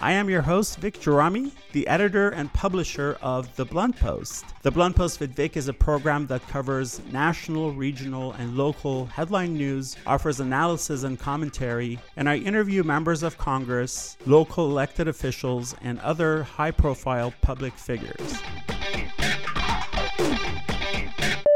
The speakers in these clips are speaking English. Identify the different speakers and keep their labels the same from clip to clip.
Speaker 1: I am your host, Vic Gerami, the editor and publisher of The Blunt Post. The Blunt Post with Vic is a program that covers national, regional, and local headline news, offers analysis and commentary, and I interview members of Congress, local elected officials, and other high profile public figures.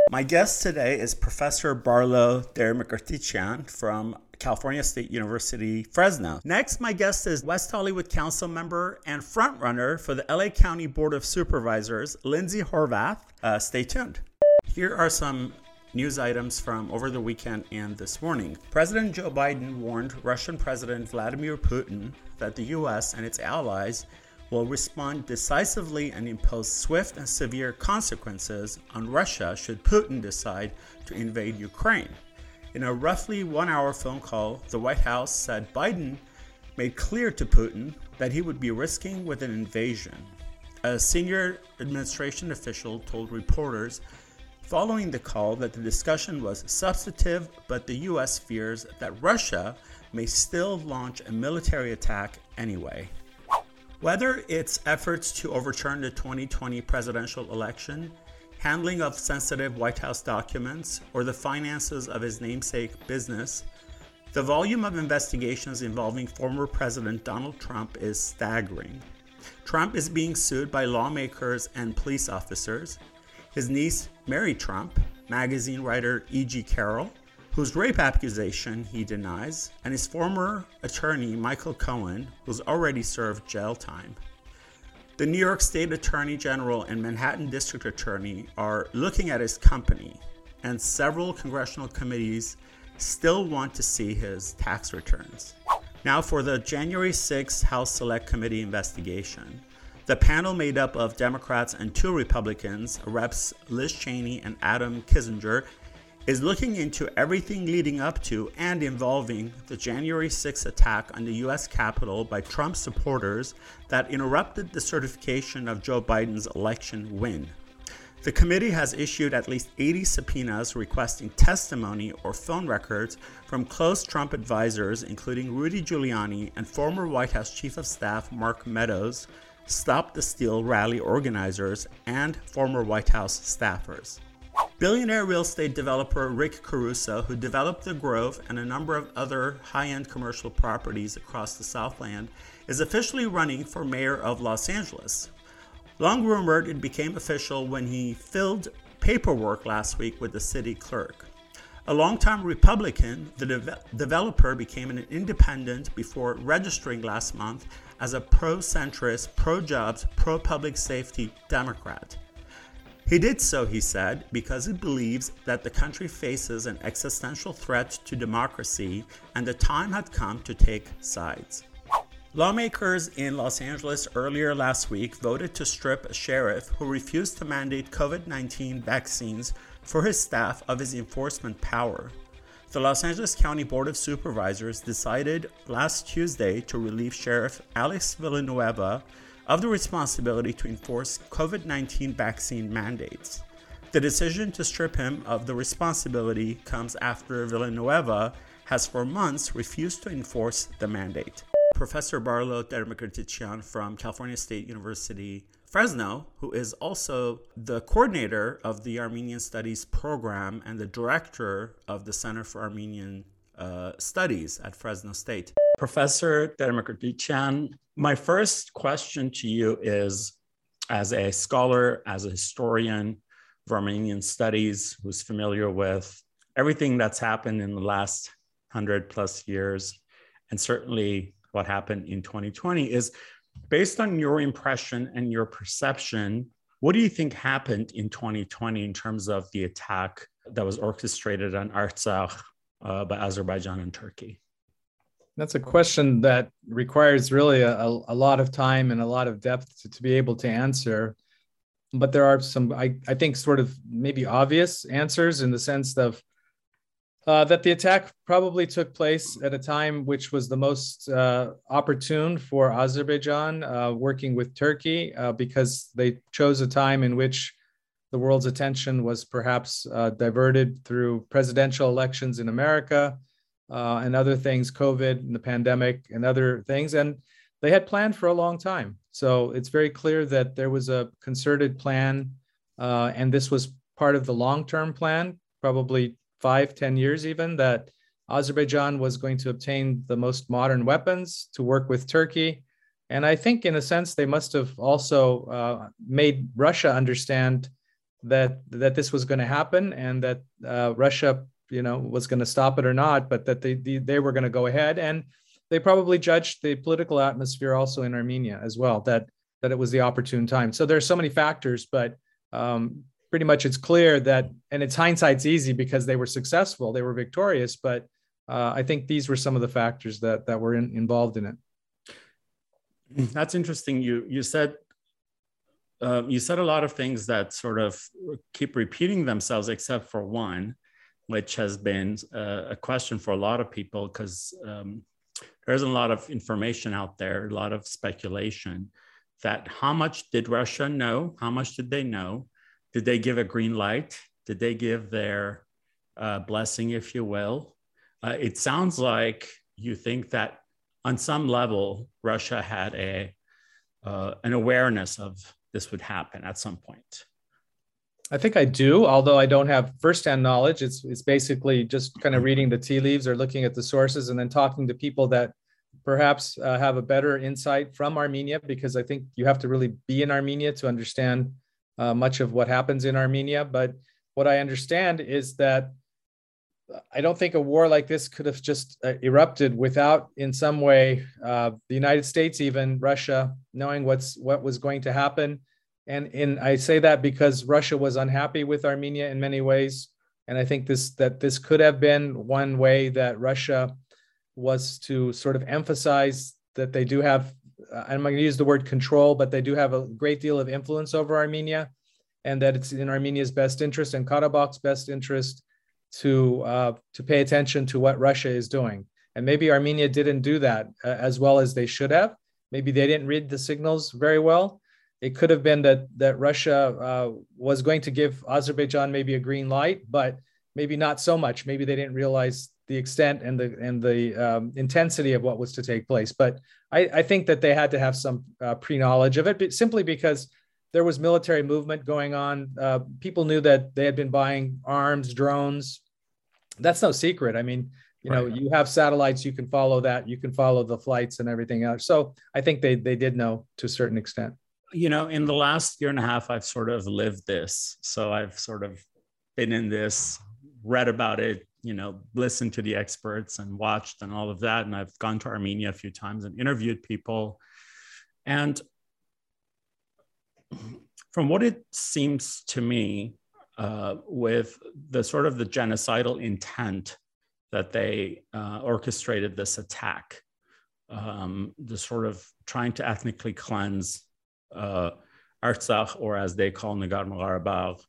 Speaker 1: My guest today is Professor Barlow Der Mugrdechian from California State University, Fresno. Next, my guest is West Hollywood Council member and frontrunner for the LA County Board of Supervisors, Lindsay Horvath. Uh, stay tuned. Here are some news items from over the weekend and this morning. President Joe Biden warned Russian President Vladimir Putin that the U.S. and its allies will respond decisively and impose swift and severe consequences on Russia should Putin decide to invade Ukraine. In a roughly one hour phone call, the White House said Biden made clear to Putin that he would be risking with an invasion. A senior administration official told reporters following the call that the discussion was substantive, but the U.S. fears that Russia may still launch a military attack anyway. Whether it's efforts to overturn the 2020 presidential election, handling of sensitive White House documents, or the finances of his namesake business, the volume of investigations involving former President Donald Trump is staggering. Trump is being sued by lawmakers and police officers. His niece, Mary Trump, magazine writer E.G. Carroll, whose rape accusation he denies, and his former attorney, Michael Cohen, who's already served jail time. The New York State Attorney General and Manhattan District Attorney are looking at his company, and several congressional committees still want to see his tax returns. Now, for the January 6th House Select Committee investigation. The panel, made up of Democrats and two Republicans, Reps Liz Cheney and Adam Kinzinger, is looking into everything leading up to and involving the January 6 attack on the US Capitol by Trump supporters that interrupted the certification of Joe Biden's election win. The committee has issued at least 80 subpoenas requesting testimony or phone records from close Trump advisors, including Rudy Giuliani and former White House Chief of Staff Mark Meadows, Stop the Steal rally organizers, and former White House staffers. Billionaire real estate developer Rick Caruso, who developed the Grove and a number of other high end commercial properties across the Southland, is officially running for mayor of Los Angeles. Long rumored, it became official when he filled paperwork last week with the city clerk. A longtime Republican, the de- developer became an independent before registering last month as a pro centrist, pro jobs, pro public safety Democrat. He did so, he said, because he believes that the country faces an existential threat to democracy and the time had come to take sides. Lawmakers in Los Angeles earlier last week voted to strip a sheriff who refused to mandate COVID 19 vaccines for his staff of his enforcement power. The Los Angeles County Board of Supervisors decided last Tuesday to relieve Sheriff Alex Villanueva of the responsibility to enforce COVID 19 vaccine mandates. The decision to strip him of the responsibility comes after Villanueva has for months refused to enforce the mandate. Professor Barlow Der Mugrdechian from California State University, Fresno, who is also the coordinator of the Armenian Studies program and the director of the Center for Armenian uh, Studies at Fresno State. Professor Der Mugrdechian, my first question to you is as a scholar, as a historian of Armenian studies, who's familiar with everything that's happened in the last 100 plus years, and certainly what happened in 2020, is based on your impression and your perception, what do you think happened in 2020 in terms of the attack that was orchestrated on Artsakh uh, by Azerbaijan and Turkey?
Speaker 2: That's a question that requires really a, a lot of time and a lot of depth to, to be able to answer. But there are some, I, I think, sort of maybe obvious answers in the sense of Uh, that the attack probably took place at a time which was the most uh, opportune for Azerbaijan uh, working with Turkey uh, because they chose a time in which the world's attention was perhaps uh, diverted through presidential elections in America uh, and other things, COVID and the pandemic and other things. And they had planned for a long time. So it's very clear that there was a concerted plan, and this was part of the long term plan, probably five, ten years even, that Azerbaijan was going to obtain the most modern weapons to work with Turkey. And I think, in a sense, they must have also uh, made Russia understand that that this was going to happen and that uh, Russia, you know, was going to stop it or not, but that they they, they were going to go ahead. And they probably judged the political atmosphere also in Armenia as well that that it was the opportune time. So there are so many factors, but um, pretty much it's clear that, and it's hindsight's easy because they were successful, they were victorious, but uh, I think these were some of the factors that that were in, involved in it.
Speaker 1: That's interesting. You you said uh, you said a lot of things that sort of keep repeating themselves, except for one, which has been uh, a question for a lot of people because um, there's a lot of information out there, a lot of speculation that how much did Russia know? How much did they know? Did they give a green light? Did they give their uh, blessing, if you will? Uh, it sounds like you think that on some level, Russia had a uh, an awareness of this would happen at some point.
Speaker 2: I think I do, although I don't have firsthand knowledge. It's it's basically just kind of reading the tea leaves or looking at the sources and then talking to people that perhaps uh, have a better insight from Armenia, because I think you have to really be in Armenia to understand uh, much of what happens in Armenia. But what I understand is that I don't think a war like this could have just uh, erupted without, in some way, uh, the United States, even Russia, knowing what's what was going to happen. And I say that because Russia was unhappy with Armenia in many ways, and I think this that this could have been one way that Russia was to sort of emphasize that they do have uh, I'm going to use the word control, but they do have a great deal of influence over Armenia, and that it's in Armenia's best interest and Karabakh's best interest to uh, to pay attention to what Russia is doing. And maybe Armenia didn't do that uh, as well as they should have. Maybe they didn't read the signals very well. It could have been that that Russia uh, was going to give Azerbaijan maybe a green light, but maybe not so much. Maybe they didn't realize the extent and the and the um, intensity of what was to take place. But I, I think that they had to have some uh, pre knowledge of it, but simply because there was military movement going on. Uh, people knew that they had been buying arms, drones. That's no secret. I mean, you know, right. you have satellites, you can follow that, you can follow the flights and everything else. So I think they they did know to a certain extent.
Speaker 1: You know, in the last year and a half, I've sort of lived this. So I've sort of been in this, read about it, you know, listened to the experts and watched and all of that. And I've gone to Armenia a few times and interviewed people. And from what it seems to me, uh, with the sort of the genocidal intent that they uh, orchestrated this attack, um, the sort of trying to ethnically cleanse uh, Artsakh, or as they call Nagorno-Karabakh,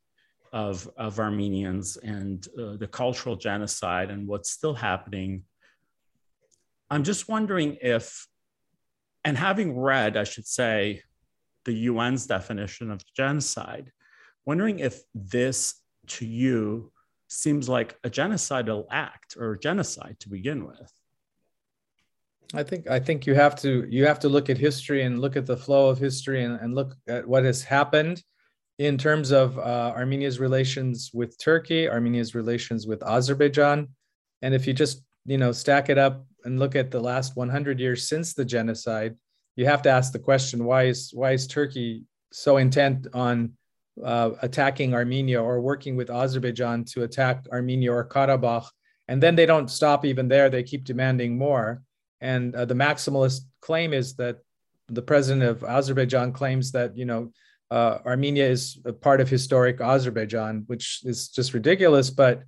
Speaker 1: of, of Armenians and uh, the cultural genocide and what's still happening. I'm just wondering if, and having read, I should say, the UN's definition of genocide, wondering if this to you seems like a genocidal act or genocide to begin with.
Speaker 2: I think I think you have to you have to look at history and look at the flow of history and, and look at what has happened in terms of uh, Armenia's relations with Turkey, Armenia's relations with Azerbaijan, and if you just you know stack it up and look at the last 100 years since the genocide, you have to ask the question: Why is why is Turkey so intent on uh, attacking Armenia or working with Azerbaijan to attack Armenia or Karabakh? And then they don't stop even there; they keep demanding more. And uh, the maximalist claim is that the president of Azerbaijan claims that you know uh, Armenia is a part of historic Azerbaijan, which is just ridiculous. But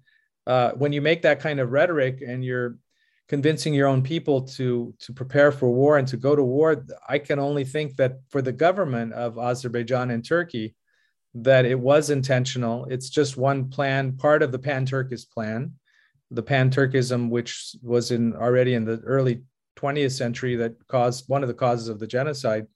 Speaker 2: uh, when you make that kind of rhetoric and you're convincing your own people to to prepare for war and to go to war, I can only think that for the government of Azerbaijan and Turkey, that it was intentional. It's just one plan, part of the Pan-Turkish plan, the pan-Turkism, which was in already in the early 20th century that caused one of the causes of the genocide.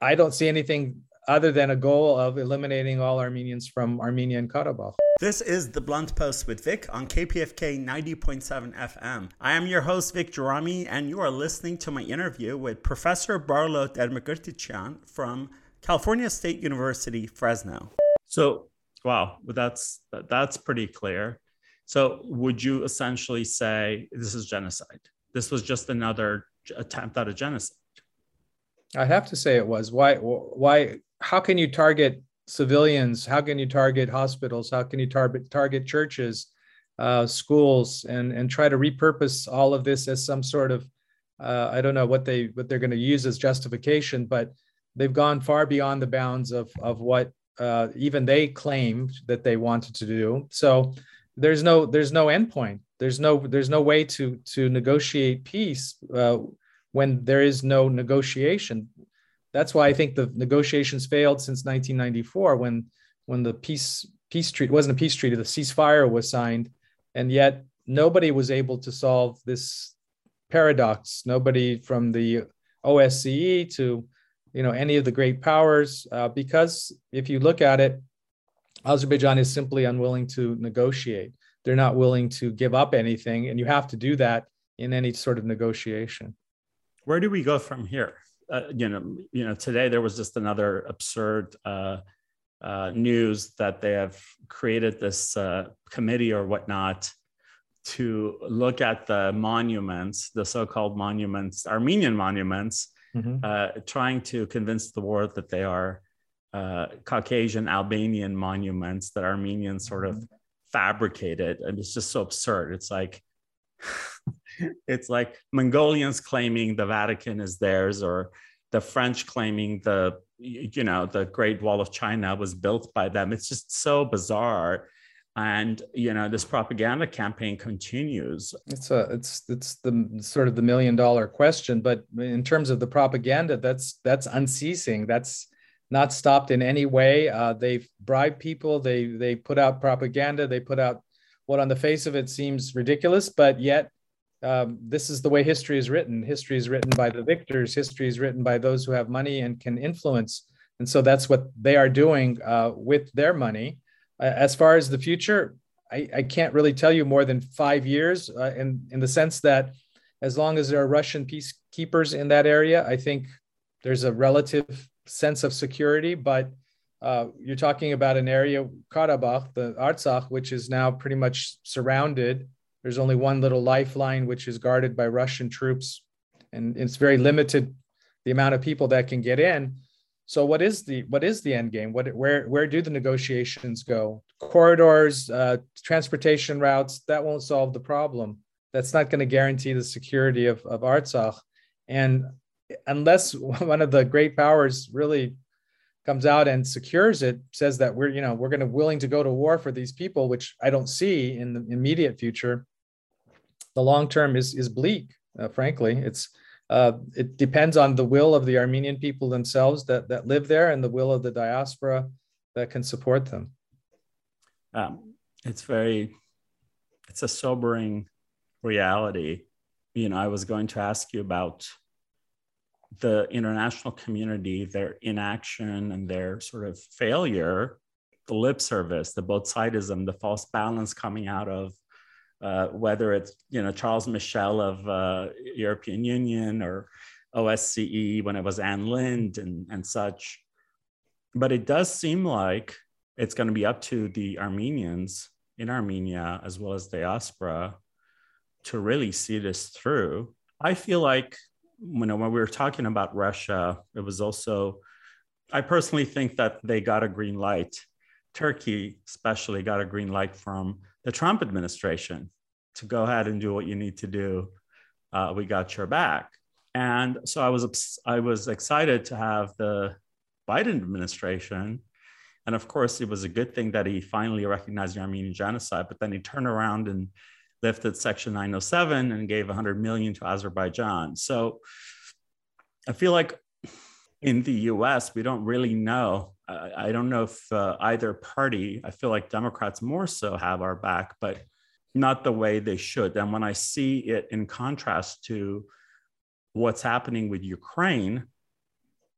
Speaker 2: I don't see anything other than a goal of eliminating all Armenians from Armenia and Karabakh.
Speaker 1: This is the Blunt Post with Vic on KPFK 90.7 FM. I am your host, Vic Gerami, and you are listening to my interview with Professor Barlow Der Mugrdechian from California State University, Fresno. So, wow, that's that's pretty clear. So, would you essentially say this is genocide? This was just another attempt at a genocide.
Speaker 2: I have to say it was. Why? Why? How can you target civilians? How can you target hospitals? How can you target target churches, uh, schools, and and try to repurpose all of this as some sort of uh, I don't know what they what they're going to use as justification, but they've gone far beyond the bounds of of what uh, even they claimed that they wanted to do. So there's no there's no endpoint. There's no there's no way to to negotiate peace uh, when there is no negotiation. That's why I think the negotiations failed since 1994 when when the peace peace treaty wasn't a peace treaty, the ceasefire was signed, and yet nobody was able to solve this paradox. Nobody from the OSCE to you know any of the great powers uh, because if you look at it azerbaijan is simply unwilling to negotiate they're not willing to give up anything and you have to do that in any sort of negotiation
Speaker 1: where do we go from here uh, you know you know today there was just another absurd uh, uh news that they have created this uh, committee or whatnot to look at the monuments the so-called monuments armenian monuments mm-hmm. uh, trying to convince the world that they are uh, Caucasian Albanian monuments that Armenians sort of mm-hmm. Fabricated. And it's just so absurd. It's like, it's like Mongolians claiming the Vatican is theirs, or the French claiming the, you know, the Great Wall of China was built by them. It's just so bizarre and you know this propaganda campaign continues
Speaker 2: it's a it's it's the sort of the million dollar question but in terms of the propaganda that's that's unceasing that's not stopped in any way. Uh, they've bribed people. They they put out propaganda. They put out what on the face of it seems ridiculous but yet um, this is the way history is written. History is written by the victors. History is written by those who have money and can influence. And so that's what they are doing uh, with their money. As far as the future, I, I, can't really tell you more than five years uh, in, in the sense that as long as there are Russian peacekeepers in that area, I think there's a relative sense of security. But uh, you're talking about an area, Karabakh, the Artsakh, which is now pretty much surrounded. There's only one little lifeline, which is guarded by Russian troops, and it's very limited the amount of people that can get in. So what is the what is the end game? What where where do the negotiations go? Corridors, uh, transportation routes that won't solve the problem. That's not going to guarantee the security of of Artsakh, and unless one of the great powers really comes out and secures it, says that we're you know we're going to willing to go to war for these people, which I don't see in the immediate future. The long term is is bleak. Uh, frankly, it's uh, it depends on the will of the Armenian people themselves that, that live there and the will of the diaspora that can support them.
Speaker 1: Um, it's very, it's a sobering reality. You know, I was going to ask you about the international community, their inaction and their sort of failure, the lip service, the both sidism, the false balance coming out of uh, whether it's you know Charles Michel of uh, European Union or OSCE when it was Ann Linde and, and such. But it does seem like it's going to be up to the Armenians in Armenia as well as diaspora to really see this through. I feel like you know when we were talking about Russia, it was also I personally think that they got a green light. Turkey, especially, got a green light from the Trump administration to go ahead and do what you need to do. Uh, we got your back. And so I was I was excited to have the Biden administration. And of course, it was a good thing that he finally recognized the Armenian genocide, but then he turned around and lifted Section 907 and gave 100 million to Azerbaijan. So I feel like in the US, we don't really know. I don't know if uh, either party, I feel like Democrats more so have our back, but not the way they should. And when I see it in contrast to what's happening with Ukraine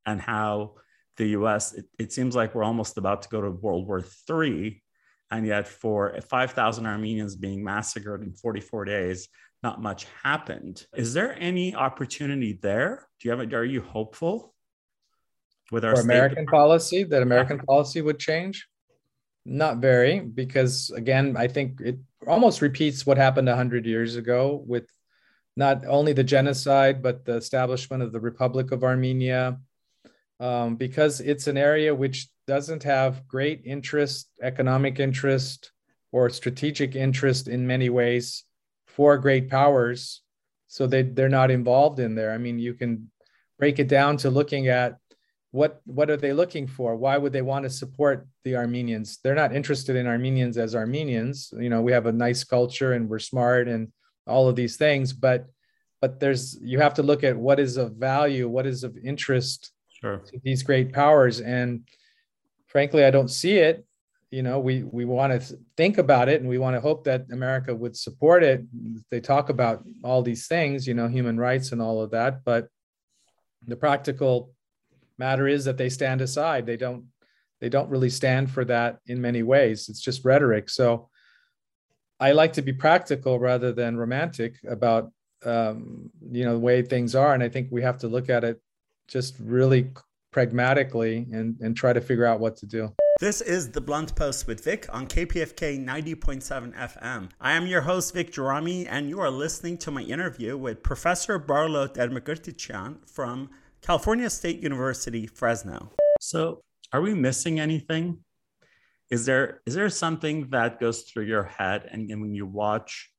Speaker 1: and how the US, it, it seems like we're almost about to go to World War III. And yet, for 5,000 Armenians being massacred in 44 days, not much happened. Is there any opportunity there? Do you have? Are you hopeful
Speaker 2: with our American policy that American policy would change? Not very, because again, I think it almost repeats what happened 100 years ago with not only the genocide, but the establishment of the Republic of Armenia, um, because it's an area which doesn't have great interest, economic interest, or strategic interest in many ways for great powers. So they, they're not involved in there. I mean, you can break it down to looking at what what are they looking for why would they want to support the armenians they're not interested in armenians as armenians you know we have a nice culture and we're smart and all of these things but but there's you have to look at what is of value what is of interest
Speaker 1: sure.
Speaker 2: to these great powers. And frankly i don't see it. You know we we want to think about it and we want to hope that america would support it. They talk about all these things you know human rights and all of that but the practical matter is that they stand aside. They don't they don't really stand for that in many ways. It's just rhetoric. So i like to be practical rather than romantic about um, you know the way things are and i think we have to look at it just really pragmatically and and try to figure out what to do
Speaker 1: this is the Blunt Post with Vic on KPFK 90.7 FM. I am your host, Vic Gerami, and you are listening to my interview with Professor Barlow Der Mugrdechian from California State University, Fresno. So, are we missing anything? Is there is there something that goes through your head, and, and when you watch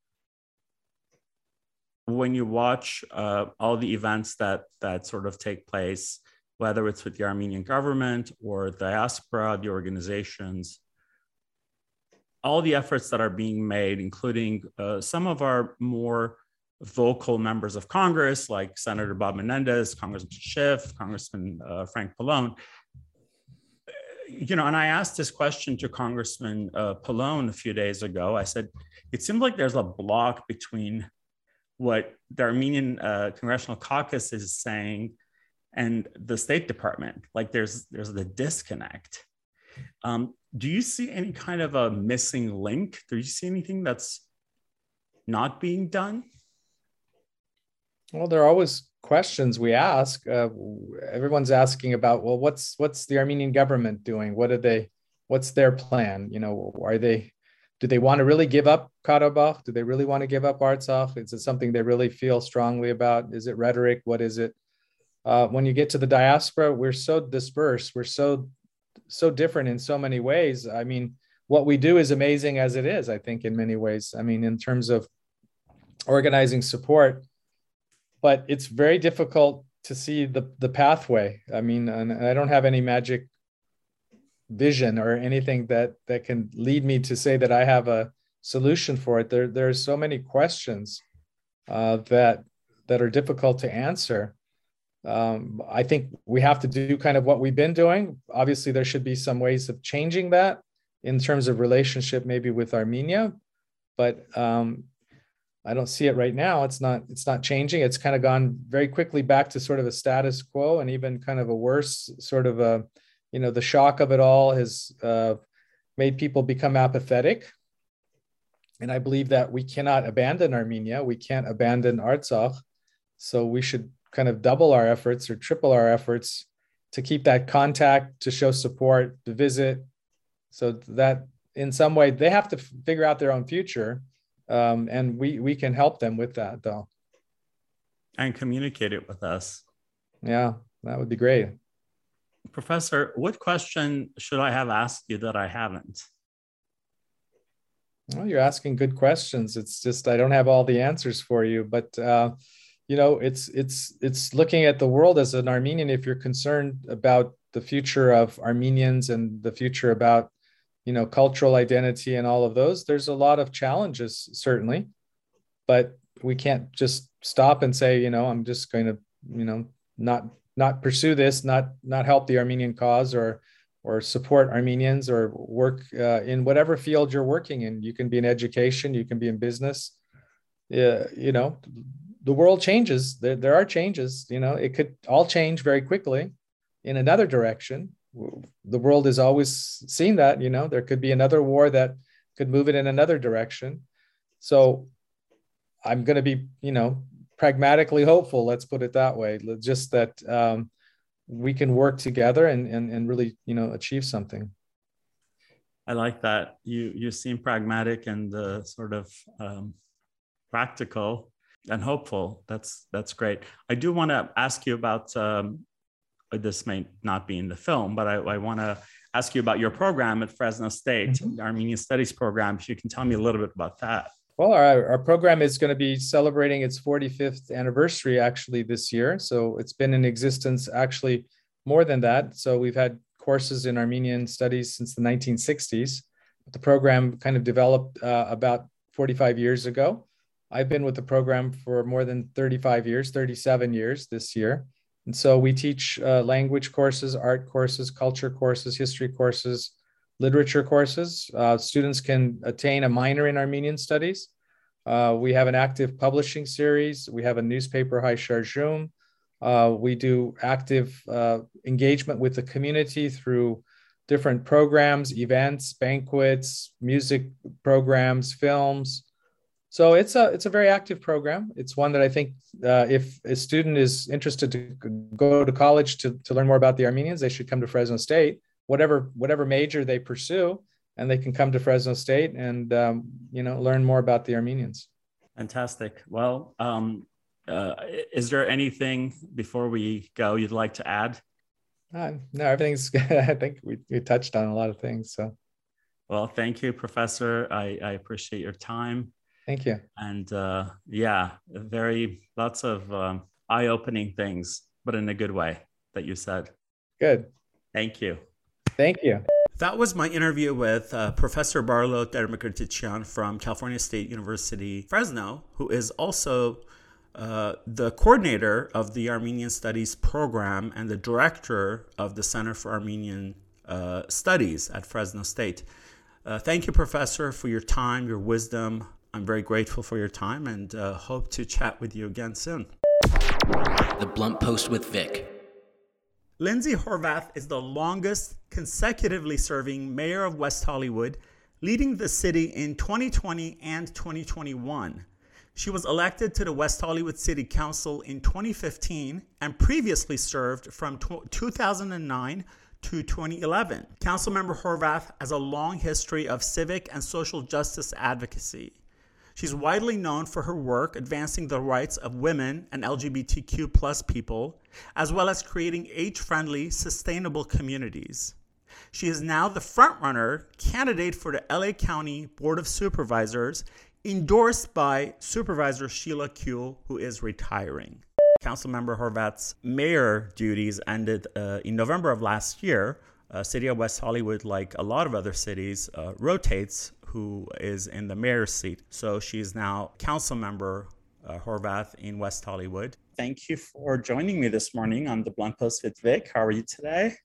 Speaker 1: when you watch uh, all the events that that sort of take place, whether it's with the Armenian government or diaspora, the organizations, all the efforts that are being made, including uh, some of our more vocal members of Congress, like Senator Bob Menendez, Congressman Schiff, Congressman uh, Frank Pallone. You know, and I asked this question to Congressman uh, Pallone a few days ago. I said, it seems like there's a block between what the Armenian uh, Congressional Caucus is saying and the State Department. Like there's there's the disconnect. Um, do you see any kind of a missing link? Do you see anything that's not being done?
Speaker 2: Well, there are always questions we ask. Uh, everyone's asking about, well, what's what's the Armenian government doing? What are they? What's their plan? You know, are they? Do they want to really give up Karabakh? Do they really want to give up Artsakh? Is it something they really feel strongly about? Is it rhetoric? What is it? Uh, when you get to the diaspora, we're so dispersed. We're so so different in so many ways. I mean, what we do is amazing as it is. I think in many ways. I mean, in terms of organizing support but it's very difficult to see the the pathway. I mean, and I don't have any magic vision or anything that that can lead me to say that I have a solution for it. There there are so many questions uh, that that are difficult to answer. Um, I think we have to do kind of what we've been doing. Obviously, there should be some ways of changing that in terms of relationship, maybe with Armenia. But um, I don't see it right now. It's not it's not changing. It's kind of gone very quickly back to sort of a status quo and even kind of a worse sort of a you know the shock of it all has uh, made people become apathetic. And I believe that we cannot abandon Armenia. We can't abandon Artsakh. So we should kind of double our efforts or triple our efforts to keep that contact, to show support, to visit, so that in some way they have to figure out their own future um, and we we can help them with that though
Speaker 1: and communicate it with us
Speaker 2: yeah that would be great
Speaker 1: professor what question should i have asked you that i haven't?
Speaker 2: Well you're asking good questions. It's just i don't have all the answers for you but uh, you know it's it's it's looking at the world as an armenian if you're concerned about the future of armenians and the future about you know cultural identity and all of those there's a lot of challenges certainly. But we can't just stop and say you know i'm just going to you know not not pursue this not not help the armenian cause or or support Armenians or work uh, in whatever field you're working in. You can be in education, you can be in business. Yeah, you know, the world changes. There, there are changes. You know, it could all change very quickly in another direction. The world is always seeing that. You know, there could be another war that could move it in another direction. So, I'm going to be, you know, pragmatically hopeful. Let's put it that way. Just that um, we can work together and, and and really you know achieve something
Speaker 1: i like that you you seem pragmatic and uh, sort of um, practical and hopeful that's that's great i do want to ask you about um, this may not be in the film but i, I want to ask you about your program at fresno state mm-hmm. the armenian studies program if you can tell me a little bit about that
Speaker 2: well, our, our program is going to be celebrating its 45th anniversary actually this year. So it's been in existence actually more than that. So we've had courses in Armenian studies since the 1960s. The program kind of developed uh, about 45 years ago. I've been with the program for more than 35 years, 37 years this year. And so we teach uh, language courses, art courses, culture courses, history courses, literature courses. Uh, students can attain a minor in Armenian studies. Uh, we have an active publishing series. We have a newspaper, Hye Sharzhoom. Uh, we do active uh, engagement with the community through different programs, events, banquets, music programs, films. So it's a it's a very active program. It's one that I think uh, if a student is interested to go to college to, to learn more about the Armenians, they should come to Fresno State whatever whatever major they pursue, and they can come to Fresno State and um, you know learn more about the Armenians.
Speaker 1: Fantastic. Well, um, uh, is there anything before we go you'd like to add?
Speaker 2: Uh, no, everything's. I think we we touched on a lot of things. So,
Speaker 1: well, thank you, Professor. I, I appreciate your time.
Speaker 2: Thank you.
Speaker 1: And uh, yeah, very lots of um, eye-opening things, but in a good way that you said.
Speaker 2: Good.
Speaker 1: Thank you.
Speaker 2: Thank you.
Speaker 1: That was my interview with uh, Professor Barlow Der Mugrdechian from California State University, Fresno, who is also uh, the coordinator of the Armenian Studies program and the director of the Center for Armenian uh, Studies at Fresno State. Uh, thank you, Professor, for your time, your wisdom. I'm very grateful for your time and uh, hope to chat with you again soon.
Speaker 3: The Blunt Post with Vic.
Speaker 1: Lindsay Horvath is the longest consecutively serving mayor of West Hollywood, leading the city in 2020 and 2021. She was elected to the West Hollywood City Council in 2015 and previously served from 2009 to 2011. Councilmember Horvath has a long history of civic and social justice advocacy. She's widely known for her work advancing the rights of women and LGBTQ plus people, as well as creating age-friendly, sustainable communities. She is now the frontrunner candidate for the LA County Board of Supervisors, endorsed by Supervisor Sheila Kuehl, who is retiring. Councilmember Horvath's mayor duties ended uh, in November of last year. Uh, City of West Hollywood, like a lot of other cities, uh, rotates who is in the mayor's seat. So she's now council member uh, Horvath in West Hollywood. Thank you for joining me this morning on the Blunt Post with Vic. How are you today?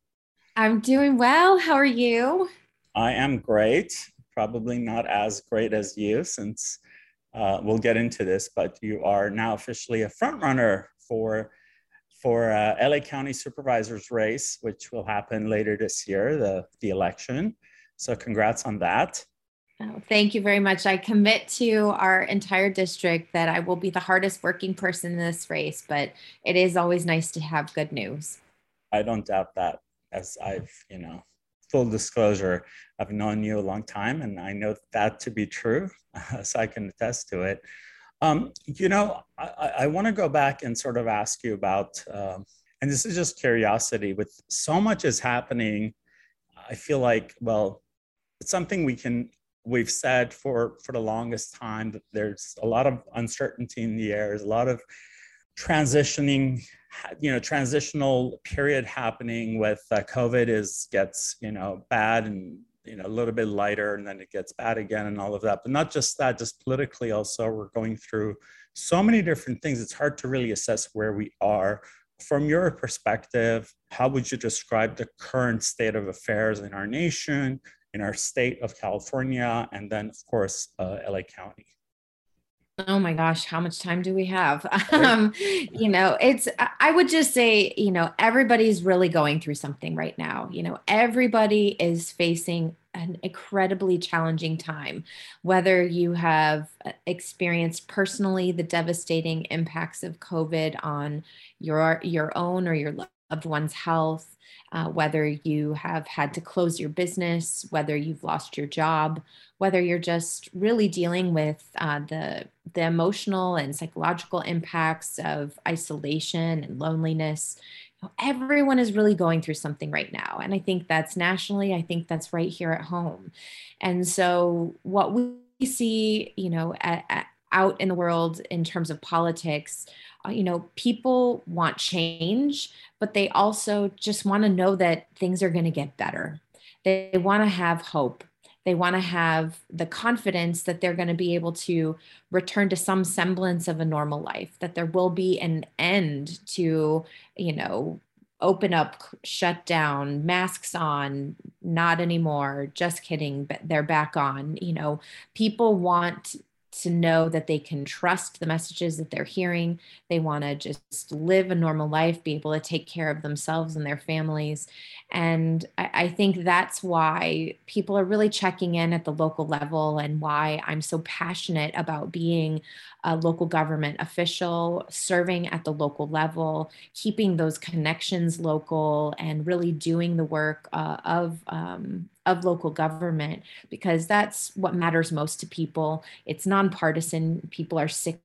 Speaker 4: I'm doing well. How are you?
Speaker 1: I am great. Probably not as great as you, since uh, we'll get into this. But you are now officially a front runner for for uh, LA County Supervisor's race, which will happen later this year, the the election. So congrats on that.
Speaker 4: Oh, thank you very much. I commit to our entire district that I will be the hardest working person in this race, but it is always nice to have good news.
Speaker 1: I don't doubt that, as I've, you know, full disclosure, I've known you a long time and I know that to be true, so I can attest to it. Um, you know, I, I want to go back and sort of ask you about, um, and this is just curiosity, with so much is happening, I feel like, well, it's something we can we've said for for the longest time that there's a lot of uncertainty in the air there's a lot of transitioning you know transitional period happening with uh, covid is gets you know bad and you know a little bit lighter and then it gets bad again and all of that. But not just that just politically also we're going through so many different things. It's hard to really assess where we are. From your perspective, how would you describe the current state of affairs in our nation, in our state of California, and then, of course, uh, LA County?
Speaker 4: Oh my gosh, how much time do we have? Um, you know, it's, I would just say, you know, everybody's really going through something right now. You know, everybody is facing an incredibly challenging time, whether you have uh, experienced personally the devastating impacts of COVID on your, your own or your loved one's health, uh, whether you have had to close your business, whether you've lost your job, whether you're just really dealing with uh, the the emotional and psychological impacts of isolation and loneliness. everyone is really going through something right now, and I think that's nationally. I think that's right here at home, and so what we see, you know, at, at, out in the world in terms of politics Uh, you know, people want change, but they also just want to know that things are going to get better. They want to have hope. They want to have the confidence that they're going to be able to return to some semblance of a normal life, that there will be an end to, you know, open up, shut down, masks on, not anymore, just kidding, but they're back on. You know, people want to know that they can trust the messages that they're hearing. They want to just live a normal life, be able to take care of themselves and their families. And I, I, think that's why people are really checking in at the local level and why I'm so passionate about being a local government official, serving at the local level, keeping those connections local, and really doing the work uh, of um, of local government because that's what matters most to people. It's nonpartisan. People are sick of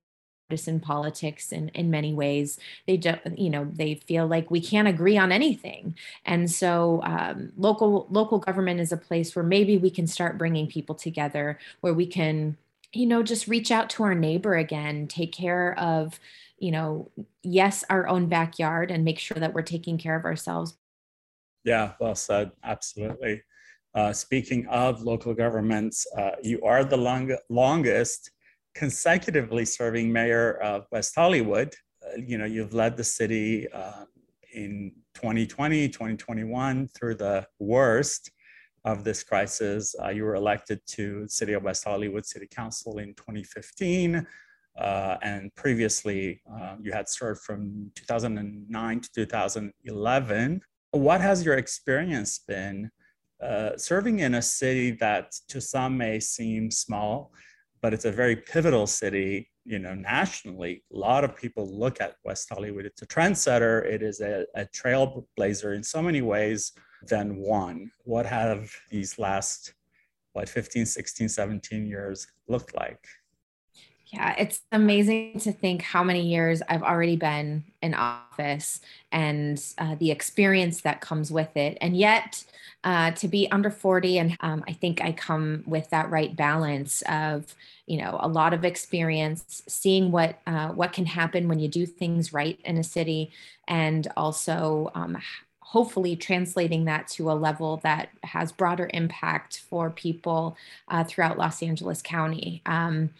Speaker 4: partisan politics in, in many ways. They just you know they feel like we can't agree on anything. And so um, local local government is a place where maybe we can start bringing people together where we can you know just reach out to our neighbor again take care of you know yes our own backyard and make sure that we're taking care of ourselves.
Speaker 1: Yeah well said. Absolutely uh, speaking of local governments, uh, you are the long, longest consecutively serving mayor of West Hollywood. Uh, you know, you've led the city uh, in 2020, 2021 through the worst of this crisis. Uh, you were elected to City of West Hollywood City Council in 2015. Uh, and previously, you had served from 2009 to 2011. What has your experience been uh, serving in a city that to some may seem small, but it's a very pivotal city, you know, nationally. A lot of people look at West Hollywood. It's a trendsetter. It is a, a trailblazer in so many ways than one. What have these last, what, 15, 16, 17 years looked like?
Speaker 4: Yeah, it's amazing to think how many years I've already been in office and uh, the experience that comes with it. And yet, uh, to be under 40, and um, I think I come with that right balance of, you know, a lot of experience, seeing what uh, what can happen when you do things right in a city, and also um, hopefully translating that to a level that has broader impact for people uh, throughout Los Angeles County. Um,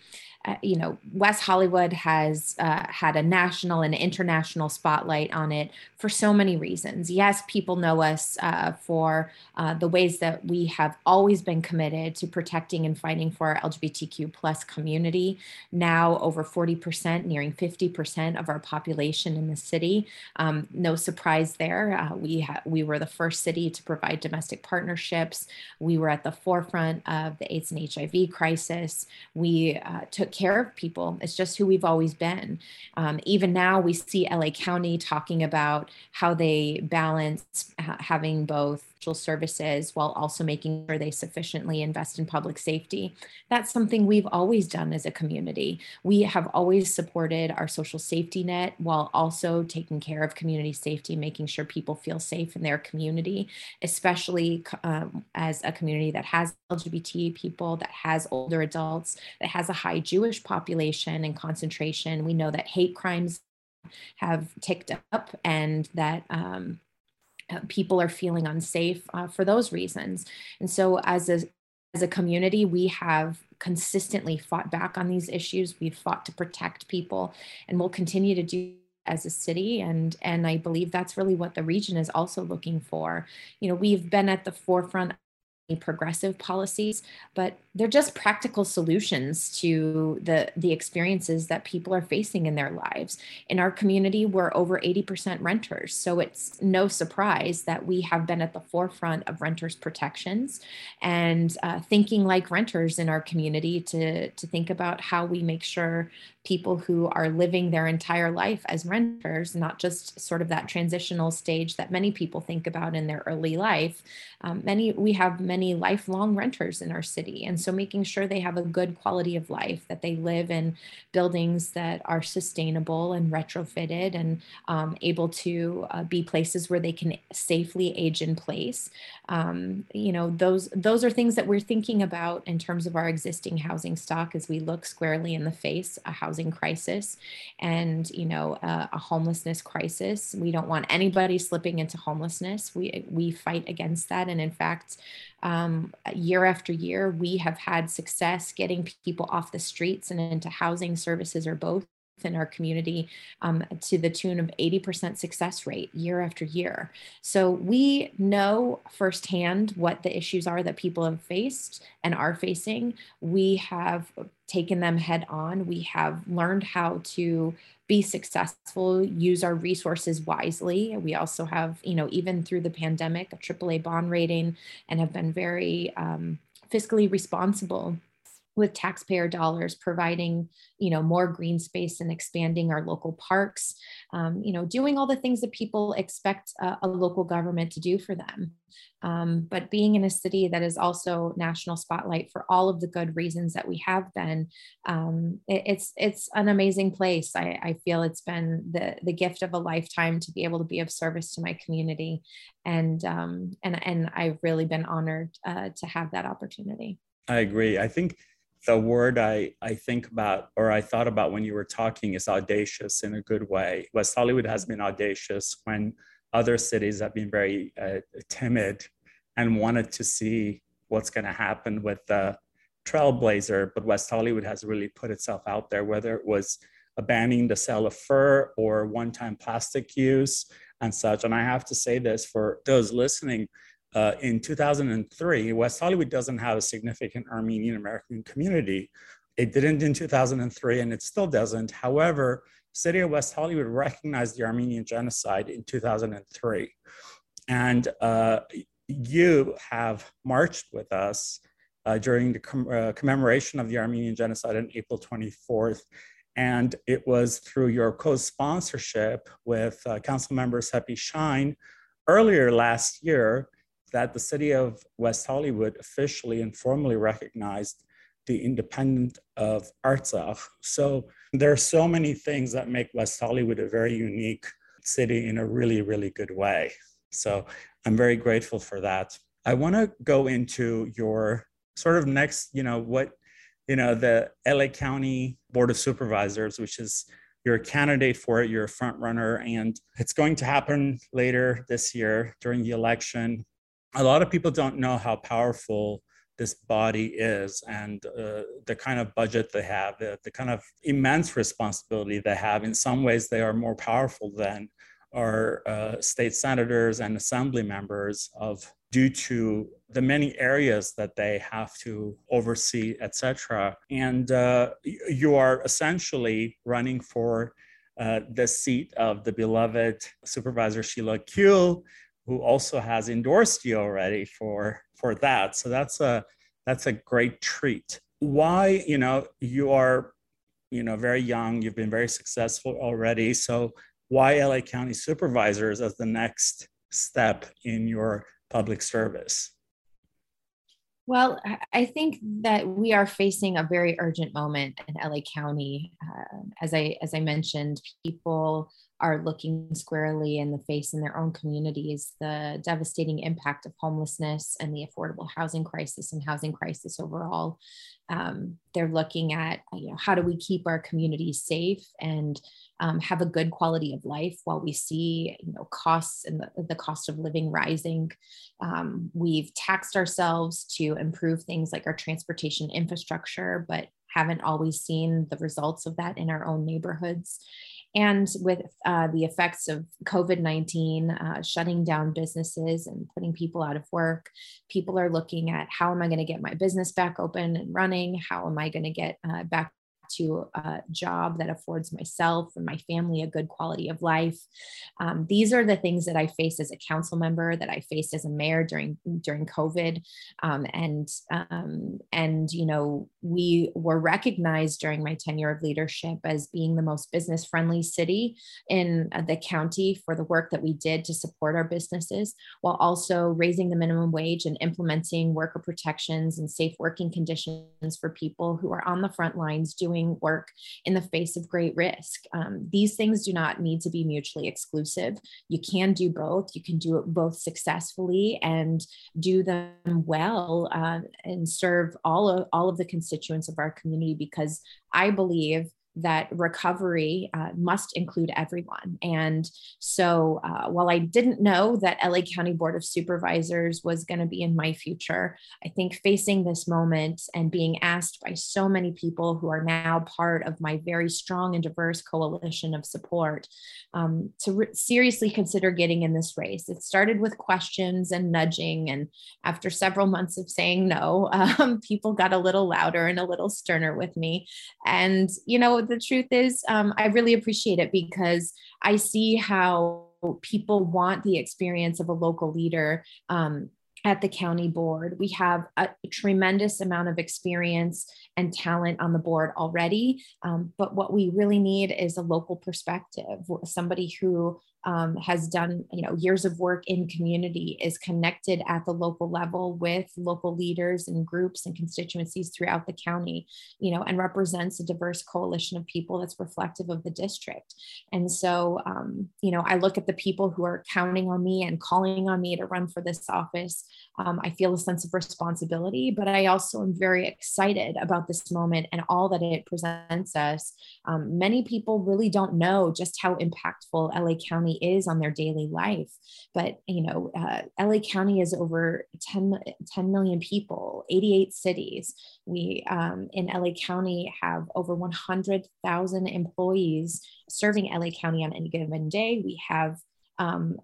Speaker 4: uh, you know, West Hollywood has uh, had a national and international spotlight on it for so many reasons. Yes, people know us uh, for uh, the ways that we have always been committed to protecting and fighting for our LGBTQ plus community. Now, over 40%, nearing 50% of our population in the city. Um, no surprise there. Uh, we ha- we were the first city to provide domestic partnerships. We were at the forefront of the AIDS and HIV crisis. We took took care of people. It's just who we've always been. Um, even now, we see LA County talking about how they balance ha- having both services while also making sure they sufficiently invest in public safety. That's something we've always done as a community. We have always supported our social safety net while also taking care of community safety, making sure people feel safe in their community, especially um, as a community that has LGBT people, that has older adults, that has a high Jewish population and concentration. We know that hate crimes have ticked up and that um, people are feeling unsafe uh, for those reasons. And so, as a as a community, we have consistently fought back on these issues. We've fought to protect people, and we'll continue to do as a city and and i believe that's really what the region is also looking for you know we've been at the forefront of progressive policies, but they're just practical solutions to the the experiences that people are facing in their lives. In our community, we're over 80% renters, so it's no surprise that we have been at the forefront of renters protections and uh, thinking like renters in our community to to think about how we make sure people who are living their entire life as renters, not just sort of that transitional stage that many people think about in their early life. Um, many we have many lifelong renters in our city, and so making sure they have a good quality of life, that they live in buildings that are sustainable and retrofitted, and um, able to uh, be places where they can safely age in place. Um, you know, those those are things that we're thinking about in terms of our existing housing stock as we look squarely in the face a housing crisis and you know uh, a homelessness crisis. We don't want anybody slipping into homelessness. We we fight against that. And in fact um, year after year we have had success getting people off the streets and into housing services or both in our community um, to the tune of 80% success rate year after year. So we know firsthand what the issues are that people have faced and are facing. We have taken them head on. We have learned how to be successful, use our resources wisely. We also have, you know, even through the pandemic, a AAA bond rating and have been very um, fiscally responsible with taxpayer dollars providing you know more green space and expanding our local parks um, you know doing all the things that people expect a, a local government to do for them. Um, but being in a city that is also national spotlight for all of the good reasons that we have been um, it, it's it's an amazing place. I, I feel it's been the the gift of a lifetime to be able to be of service to my community. And um, and and I've really been honored uh, to have that opportunity.
Speaker 1: I agree. I think the word I, I think about or I thought about when you were talking is audacious in a good way. West Hollywood has been audacious when other cities have been very uh, timid and wanted to see what's going to happen with the trailblazer. But West Hollywood has really put itself out there, whether it was banning the sale of fur or one time plastic use and such. And I have to say this for those listening uh, in 2003, West Hollywood doesn't have a significant Armenian American community. It didn't in 2003, and it still doesn't. However, City of West Hollywood recognized the Armenian genocide in 2003. And uh, you have marched with us uh, during the com- uh, commemoration of the Armenian genocide on April 24th. And it was through your co sponsorship with uh, Council Member Sepi Shyne earlier last year that the city of West Hollywood officially and formally recognized the independent of Artsakh. So there are so many things that make West Hollywood a very unique city in a really, really good way. So I'm very grateful for that. I want to go into your sort of next, you know, what, you know, the LA County Board of Supervisors, which is you're a candidate for it, you're a front runner, and it's going to happen later this year during the election a lot of people don't know how powerful this body is and uh, the kind of budget they have, the, the kind of immense responsibility they have. In some ways, they are more powerful than our uh, state senators and assembly members of due to the many areas that they have to oversee, etc. And uh, you are essentially running for uh, the seat of the beloved Supervisor Sheila Kuehl, who also has endorsed you already for for that. So that's a that's a great treat. Why, you know, you are, you know, very young, you've been very successful already. So why LA County supervisors as the next step in your public service?
Speaker 4: Well, I think that we are facing a very urgent moment in LA County. Uh, as I as I mentioned, people are looking squarely in the face in their own communities the devastating impact of homelessness and the affordable housing crisis and housing crisis overall. Um, they're looking at you know how do we keep our communities safe and um, have a good quality of life while we see you know costs and the, the cost of living rising. Um, we've taxed ourselves to improve things like our transportation infrastructure, but haven't always seen the results of that in our own neighborhoods And with uh, the effects of COVID 19 uh, shutting down businesses and putting people out of work, people are looking at how am I going to get my business back open and running? How am I going to get uh, back to a job that affords myself and my family a good quality of life. Um, these are the things that I faced as a council member, that I faced as a mayor during during COVID, um, and um, and you know we were recognized during my tenure of leadership as being the most business friendly city in the county for the work that we did to support our businesses, while also raising the minimum wage and implementing worker protections and safe working conditions for people who are on the front lines doing doing work in the face of great risk. Um, these things do not need to be mutually exclusive. You can do both. You can do it both successfully and do them well uh, and serve all of all of the constituents of our community because I believe that recovery uh, must include everyone. And so uh, while I didn't know that LA County Board of Supervisors was going to be in my future, I think facing this moment and being asked by so many people who are now part of my very strong and diverse coalition of support um, to re- seriously consider getting in this race. It started with questions and nudging. And after several months of saying no, um, people got a little louder and a little sterner with me. And, you know, the truth is, um, I really appreciate it because I see how people want the experience of a local leader um, at the county board. We have a tremendous amount of experience and talent on the board already. Um, but what we really need is a local perspective, somebody who um, has done you know years of work in community is connected at the local level with local leaders and groups and constituencies throughout the county you know and represents a diverse coalition of people that's reflective of the district. And so um, you know i look at the people who are counting on me and calling on me to run for this office. Um, i feel a sense of responsibility but i also am very excited about this moment and all that it presents us. Um, many people really don't know just how impactful la county County is on their daily life. But, you know, uh, LA County is over 10, 10 million people, 88 cities. We um, in LA County have over 100,000 employees serving LA County on any given day. We have um,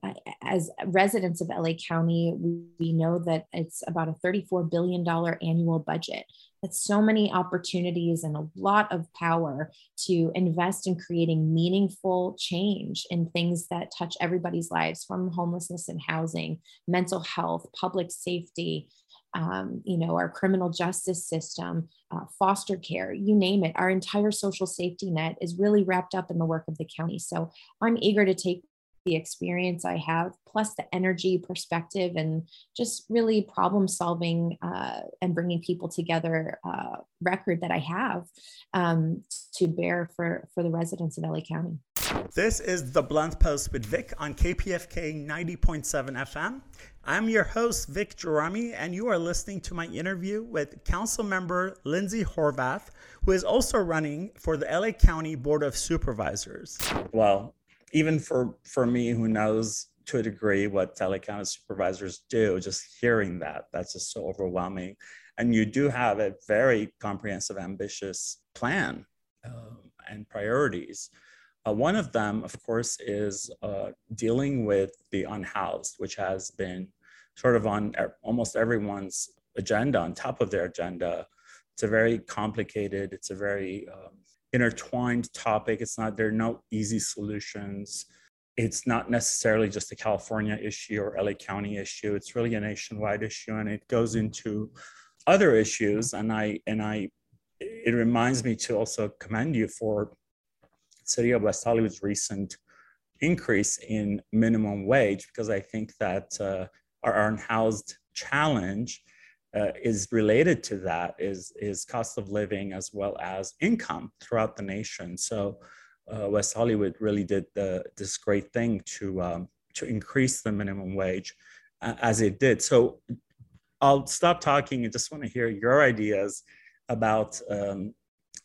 Speaker 4: as residents of LA County, we, know that it's about a $34 billion annual budget. That's so many opportunities and a lot of power to invest in creating meaningful change in things that touch everybody's lives from homelessness and housing, mental health, public safety, um, you know, our criminal justice system, uh, foster care, you name it. Our entire social safety net is really wrapped up in the work of the county. So I'm eager to take the experience I have, plus the energy, perspective, and just really problem solving uh, and bringing people together uh, record that I have um, to bear for, for the residents of LA County.
Speaker 1: This is the Blunt Post with Vic on KPFK 90.7 FM. I'm your host, Vic Gerami, and you are listening to my interview with Council Member Lindsey Horvath, who is also running for the LA County Board of Supervisors. Well, even for for me who knows to a degree what telecounty supervisors do, just hearing that, that's just so overwhelming. And you do have a very comprehensive, ambitious plan um, and priorities. Uh, one of them, of course, is uh, dealing with the unhoused, which has been sort of on almost everyone's agenda, on top of their agenda. It's a very complicated, it's a very um, intertwined topic. It's not, there are no easy solutions. It's not necessarily just a California issue or LA County issue. It's really a nationwide issue and it goes into other issues. And I, and I, it reminds me to also commend you for City of West Hollywood's recent increase in minimum wage because I think that uh, our unhoused challenge uh, is related to that is, is cost of living as well as income throughout the nation. So uh, West Hollywood really did the, this great thing to, um, to increase the minimum wage uh, as it did. So I'll stop talking and just want to hear your ideas about um,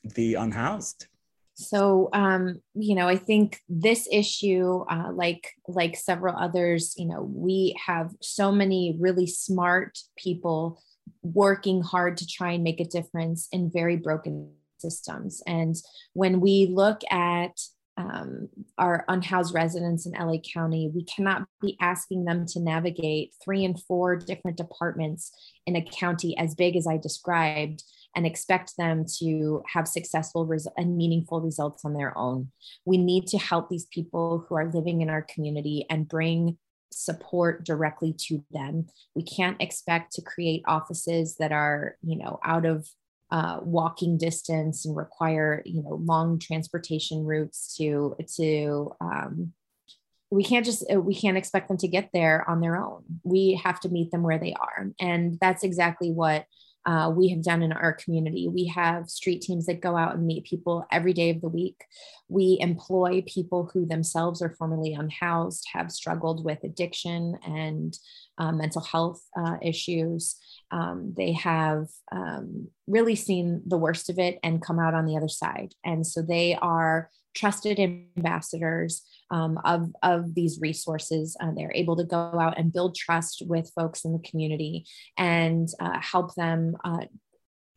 Speaker 1: the unhoused.
Speaker 4: So, um, you know, I think this issue, uh, like like several others, you know, we have so many really smart people working hard to try and make a difference in very broken systems. And when we look at um, our unhoused residents in LA County. We cannot be asking them to navigate three and four different departments in a county as big as I described and expect them to have successful res- and meaningful results on their own. We need to help these people who are living in our community and bring support directly to them. We can't expect to create offices that are, you know, out of uh, walking distance and require, you know, long transportation routes to to. Um, we can't just uh, we can't expect them to get there on their own. We have to meet them where they are, and that's exactly what uh, we have done in our community. We have street teams that go out and meet people every day of the week. We employ people who themselves are formerly unhoused, have struggled with addiction and uh, mental health uh, issues. Um, they have um, really seen the worst of it and come out on the other side. And so they are trusted ambassadors um, of, of these resources. Uh, they're able to go out and build trust with folks in the community and uh, help them. Uh,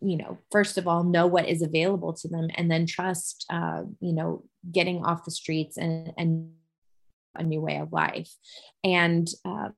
Speaker 4: you know, first of all, know what is available to them, and then trust, uh, you know, getting off the streets and, and a new way of life. And uh,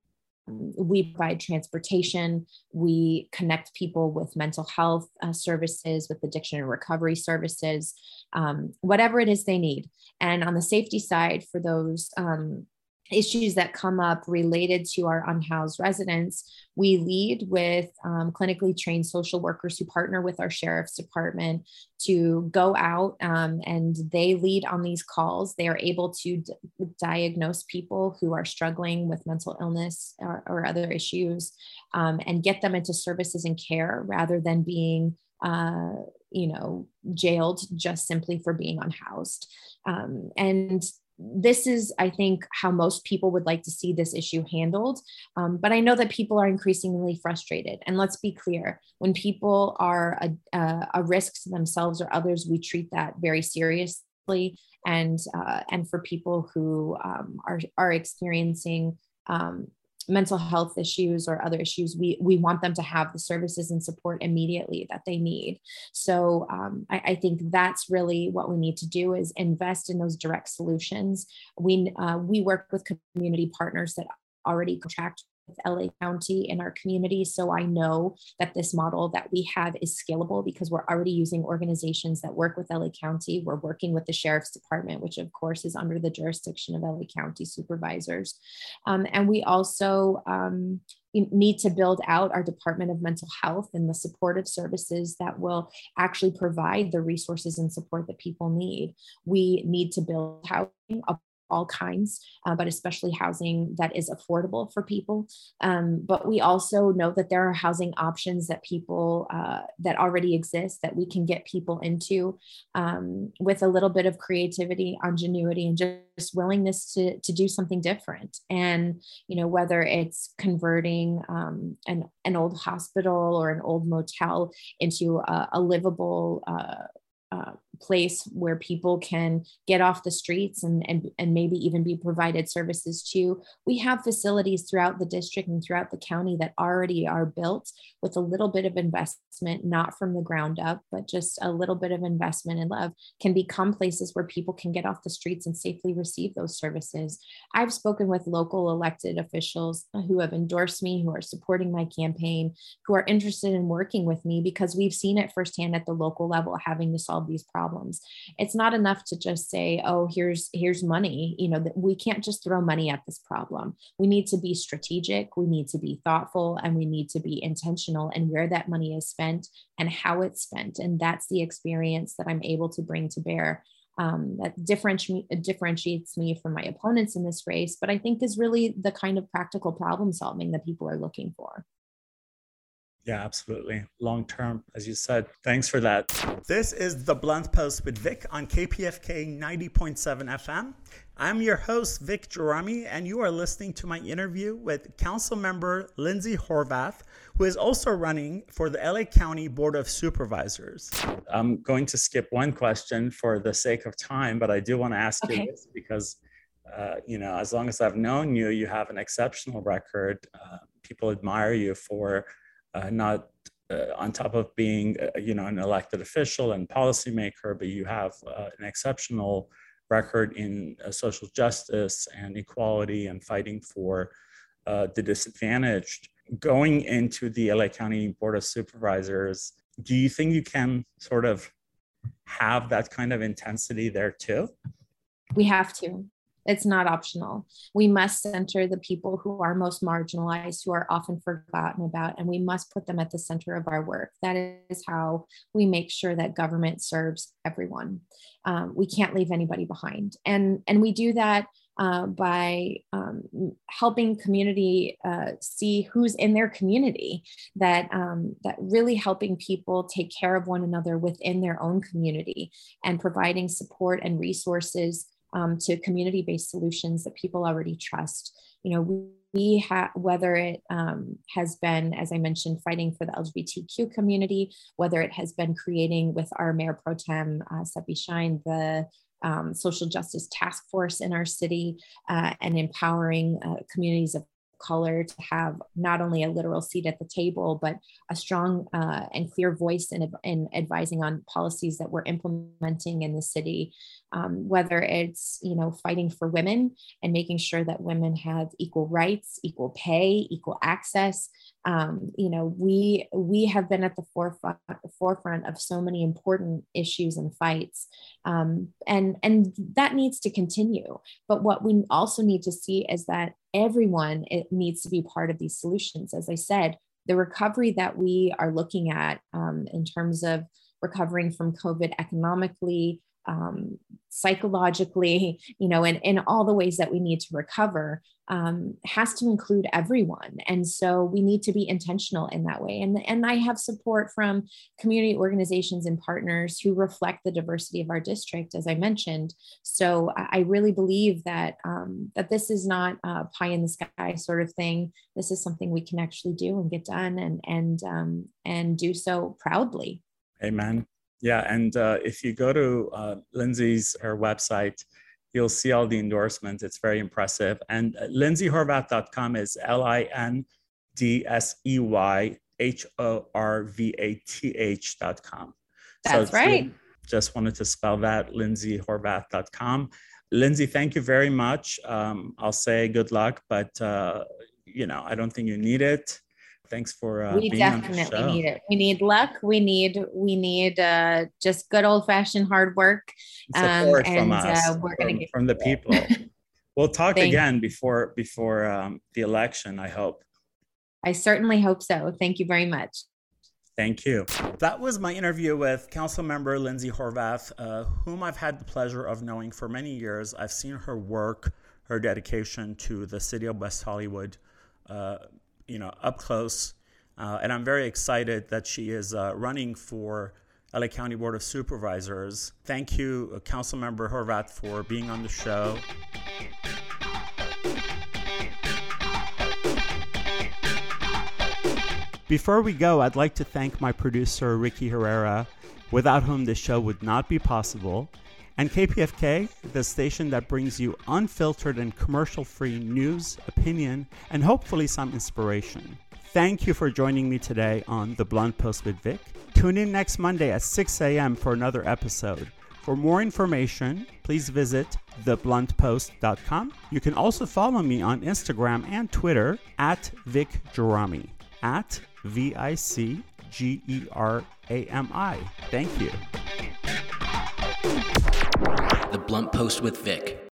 Speaker 4: we provide transportation. We connect people with mental health uh, services, with addiction and recovery services, um, whatever it is they need. And on the safety side, for those um, issues that come up related to our unhoused residents, we lead with um, clinically trained social workers who partner with our sheriff's department to go out um, and they lead on these calls. They are able to d- diagnose people who are struggling with mental illness or, or other issues um, and get them into services and care rather than being. Uh, you know, jailed just simply for being unhoused. Um, and this is, I think, how most people would like to see this issue handled. Um, but I know that people are increasingly frustrated. And let's be clear when people are a, a, a risk to themselves or others, we treat that very seriously. And, uh, and for people who um, are, are experiencing um, mental health issues or other issues, we we want them to have the services and support immediately that they need. So um, I, I, think that's really what we need to do is invest in those direct solutions. We uh, we work with community partners that already contract LA County in our community. So I know that this model that we have is scalable because we're already using organizations that work with LA County. We're working with the Sheriff's Department, which of course is under the jurisdiction of LA County supervisors. Um, and we also um, need to build out our Department of Mental Health and the supportive services that will actually provide the resources and support that people need. We need to build housing, all kinds, uh, but especially housing that is affordable for people. Um, but we also know that there are housing options that people uh, that already exist that we can get people into um, with a little bit of creativity, ingenuity, and just willingness to to do something different. And you know whether it's converting um, an an old hospital or an old motel into a, a livable uh, uh, place where people can get off the streets and, and, and maybe even be provided services to. We have facilities throughout the district and throughout the county that already are built with a little bit of investment, not from the ground up, but just a little bit of investment and love, can become places where people can get off the streets and safely receive those services. I've spoken with local elected officials who have endorsed me, who are supporting my campaign, who are interested in working with me because we've seen it firsthand at the local level having to solve these problems problems. It's not enough to just say oh here's here's money you know that we can't just throw money at this problem. We need to be strategic we need to be thoughtful and we need to be intentional and where that money is spent and how it's spent. And that's the experience that i'm able to bring to bear um, that differenti- differentiates me from my opponents in this race, but I think is really the kind of practical problem solving that people are looking for.
Speaker 1: Yeah, absolutely. Long term, as you said. Thanks for that. This is the Blunt Post with Vic on KPFK 90.7 FM. I'm your host, Vic Gerami, and you are listening to my interview with Council Member Lindsey Horvath, who is also running for the LA County Board of Supervisors. I'm going to skip one question for the sake of time, but I do want to ask okay. you this because, uh, you know, as long as I've known you, you have an exceptional record. Uh, people admire you for uh, not uh, on top of being, uh, you know, an elected official and policymaker, but you have uh, an exceptional record in uh, social justice and equality and fighting for uh, the disadvantaged. Going into the LA County Board of Supervisors, do you think you can sort of have that kind of intensity there too?
Speaker 4: We have to. It's not optional. We must center the people who are most marginalized, who are often forgotten about, and we must put them at the center of our work. That is how we make sure that government serves everyone. Um, we can't leave anybody behind, and and we do that uh, by um, helping community uh, see who's in their community that um, that really helping people take care of one another within their own community and providing support and resources um, to community-based solutions that people already trust. You know, we, have whether it um, has been, as I mentioned, fighting for the LGBTQ community, whether it has been creating with our Mayor Pro Tem uh, Sepi Shyne the um, social justice task force in our city uh, and empowering uh, communities of color to have not only a literal seat at the table, but a strong uh, and clear voice in, in advising on policies that we're implementing in the city, um, whether it's, you know, fighting for women and making sure that women have equal rights, equal pay, equal access. Um, you know, we, we have been at the forefront, forefront of so many important issues and fights. Um, and, and that needs to continue. But what we also need to see is that everyone it needs to be part of these solutions. As I said, the recovery that we are looking at um, in terms of recovering from COVID economically, um, psychologically, you know, and in all the ways that we need to recover um, has to include everyone. And so we need to be intentional in that way. And, and I have support from community organizations and partners who reflect the diversity of our district, as I mentioned. So I really believe that um, that this is not a pie in the sky sort of thing. This is something we can actually do and get done and and um, and do so proudly.
Speaker 1: Amen. Yeah, and uh, if you go to uh, Lindsey's her website, you'll see all the endorsements. It's very impressive. And uh, lindseyhorvath.com is L I N D S E Y H O R V A T H.com.
Speaker 4: That's so right.
Speaker 1: Just wanted to spell that, lindseyhorvath.com. Lindsey, thank you very much. Um, I'll say good luck, but uh, you know, I don't think you need it. Thanks for uh,
Speaker 4: we definitely need it. We need luck. We need we need uh, just good old fashioned hard work.
Speaker 1: Um, Support and from us, uh, we're going to get from the people. we'll talk Thank again before before um, the election. I hope.
Speaker 4: I certainly hope so. Thank you very much.
Speaker 1: Thank you. That was my interview with Council Member Lindsey Horvath, uh, whom I've had the pleasure of knowing for many years. I've seen her work, her dedication to the city of West Hollywood. Uh, you know, up close. Uh, and I'm very excited that she is uh, running for LA County Board of Supervisors. Thank you, uh, Councilmember Horvath, for being on the show. Before we go, I'd like to thank my producer, Ricky Herrera, without whom this show would not be possible, and KPFK, the station that brings you unfiltered and commercial free news, opinion, and hopefully some inspiration. Thank you for joining me today on The Blunt Post with Vic. Tune in next Monday at 6 a.m. for another episode. For more information, please visit thebluntpost.com. You can also follow me on Instagram and Twitter at Vic at V I C G E R A M I. Thank you.
Speaker 3: Blunt Post with Vic.